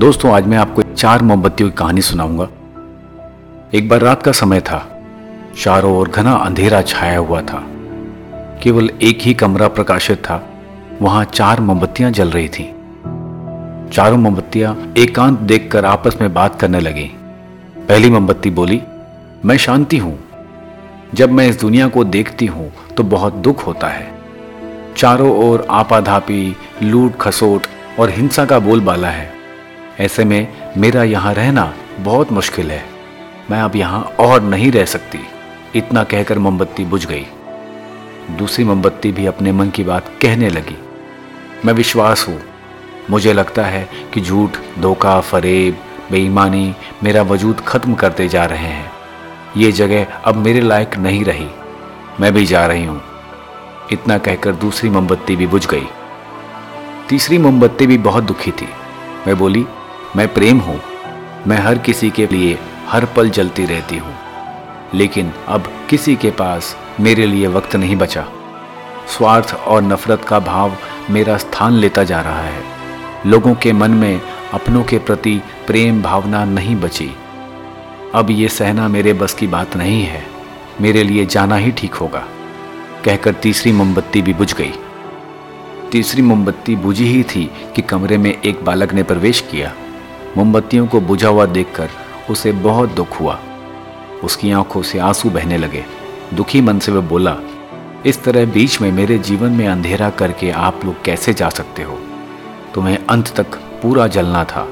दोस्तों, आज मैं आपको चार मोमबत्तियों की कहानी सुनाऊँगा। एक बार रात का समय था। चारों ओर घना अंधेरा छाया हुआ था। केवल एक ही कमरा प्रकाशित था। वहाँ चार मोमबत्तियाँ जल रही थीं। चारों मोमबत्तियाँ एकांत देखकर आपस में बात करने लगी। पहली मोमबत्ती बोली, मैं शांति हूँ। जब मैं इस दुनिया को देखती हूँ तो बहुत दुख होता है। चारों ओर आपाधापी लूट खसोट और हिंसा का बोलबाला है। ऐसे में मेरा यहाँ रहना बहुत मुश्किल है। मैं अब यहाँ और नहीं रह सकती। इतना कहकर मोमबत्ती बुझ गई। दूसरी मोमबत्ती भी अपने मन की बात कहने लगी। मैं विश्वास हूँ। मुझे लगता है कि झूठ, धोखा, फरेब, बेईमानी मेरा वजूद खत्म करते जा रहे हैं। ये जगह अब मेरे लायक नहीं रही। मैं भी जा रही हूँ। इतना कहकर दूसरी मोमबत्ती भी बुझ गई। तीसरी मोमबत्ती भी बहुत दुखी थी। मैं बोली मैं प्रेम हूँ। मैं हर किसी के लिए हर पल जलती रहती हूँ। लेकिन अब किसी के पास मेरे लिए वक्त नहीं बचा। स्वार्थ और नफरत का भाव मेरा स्थान लेता जा रहा है। लोगों के मन में अपनों के प्रति प्रेम भावना नहीं बची। अब ये सहना मेरे बस की बात नहीं है। मेरे लिए जाना ही ठीक होगा। कहकर तीसरी मोमबत्ती भी बुझ गई। तीसरी मोमबत्ती बुझी ही थी कि कमरे में एक बालक ने प्रवेश किया। मोमबत्तियों को बुझा हुआ देखकर उसे बहुत दुख हुआ। उसकी आँखों से आँसू बहने लगे। दुखी मन से वह बोला, इस तरह बीच में मेरे जीवन में अंधेरा करके आप लोग कैसे जा सकते हो? तुम्हें अंत तक पूरा जलना था,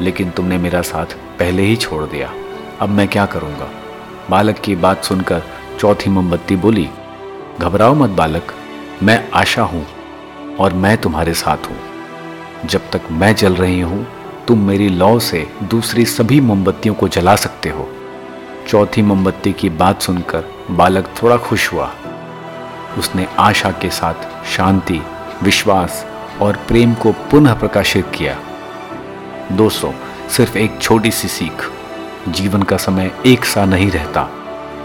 लेकिन तुमने मेरा साथ पहले ही छोड़ दिया। अब मैं क्या करूँगा? बालक की बात सुनकर चौथी मोमबत्ती बोली, घबराओ मत बालक, मैं आशा हूँ और मैं तुम्हारे साथ हूँ। जब तक मैं जल रही हूँ तुम मेरी लौ से दूसरी सभी मोमबत्तियों को जला सकते हो। चौथी मोमबत्ती की बात सुनकर बालक थोड़ा खुश हुआ। उसने आशा के साथ शांति, विश्वास और प्रेम को पुनः प्रकाशित किया। दोस्तों, सिर्फ़ एक छोटी सी सीख। जीवन का समय एक सा नहीं रहता।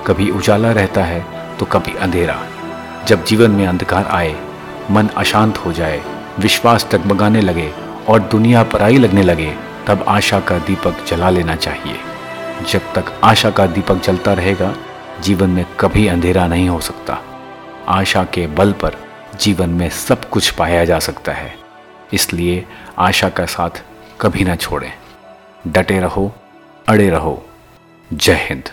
कभी उजाला रहता है तो कभी अंधेरा। जब जीवन में अंधकार आए, मन अशांत हो जाए, विश्वास टगमगाने लगे और दुनिया पराई लगने लगे, तब आशा का दीपक जला लेना चाहिए। जब तक आशा का दीपक जलता रहेगा, जीवन में कभी अंधेरा नहीं हो सकता। आशा के बल पर जीवन में सब कुछ पाया जा सकता है। इसलिए आशा का साथ कभी ना छोड़ें। डटे रहो, अड़े रहो। जय हिंद।